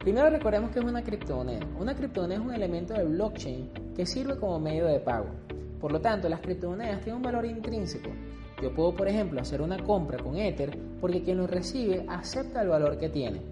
Primero recordemos que es una criptomoneda. Una criptomoneda es un elemento del blockchain que sirve como medio de pago. Por lo tanto, las criptomonedas tienen un valor intrínseco. Yo puedo, por ejemplo, hacer una compra con Ether porque quien lo recibe acepta el valor que tiene.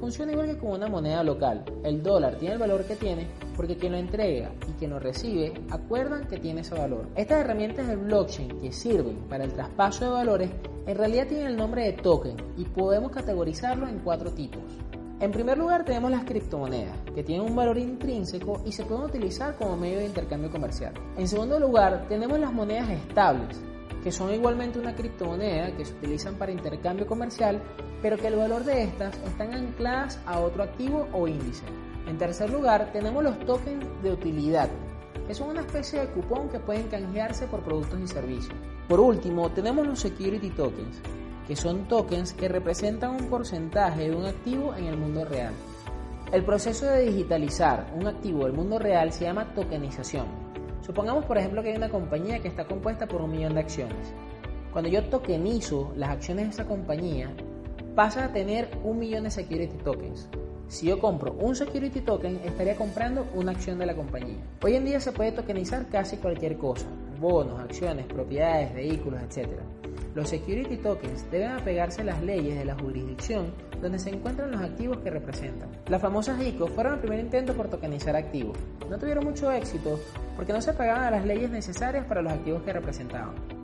Funciona igual que con una moneda local. El dólar tiene el valor que tiene porque quien lo entrega y quien lo recibe acuerdan que tiene ese valor. Estas herramientas del blockchain que sirven para el traspaso de valores en realidad tienen el nombre de token y podemos categorizarlo en cuatro tipos. En primer lugar tenemos las criptomonedas, que tienen un valor intrínseco y se pueden utilizar como medio de intercambio comercial. En segundo lugar tenemos las monedas estables, que son igualmente una criptomoneda que se utilizan para intercambio comercial, pero que el valor de estas están ancladas a otro activo o índice. En tercer lugar tenemos los tokens de utilidad, que son una especie de cupón que pueden canjearse por productos y servicios. Por último tenemos los security tokens, que son tokens que representan un porcentaje de un activo en el mundo real. El proceso de digitalizar un activo del mundo real se llama tokenización. Supongamos por ejemplo que hay una compañía que está compuesta por un millón de acciones. Cuando yo tokenizo las acciones de esa compañía, pasa a tener un millón de security tokens. Si yo compro un security token, estaría comprando una acción de la compañía. Hoy en día se puede tokenizar casi cualquier cosa, bonos, acciones, propiedades, vehículos, etc. Los security tokens deben apegarse a las leyes de la jurisdicción donde se encuentran los activos que representan. Las famosas ICO fueron el primer intento por tokenizar activos. No tuvieron mucho éxito porque no se apegaban a las leyes necesarias para los activos que representaban.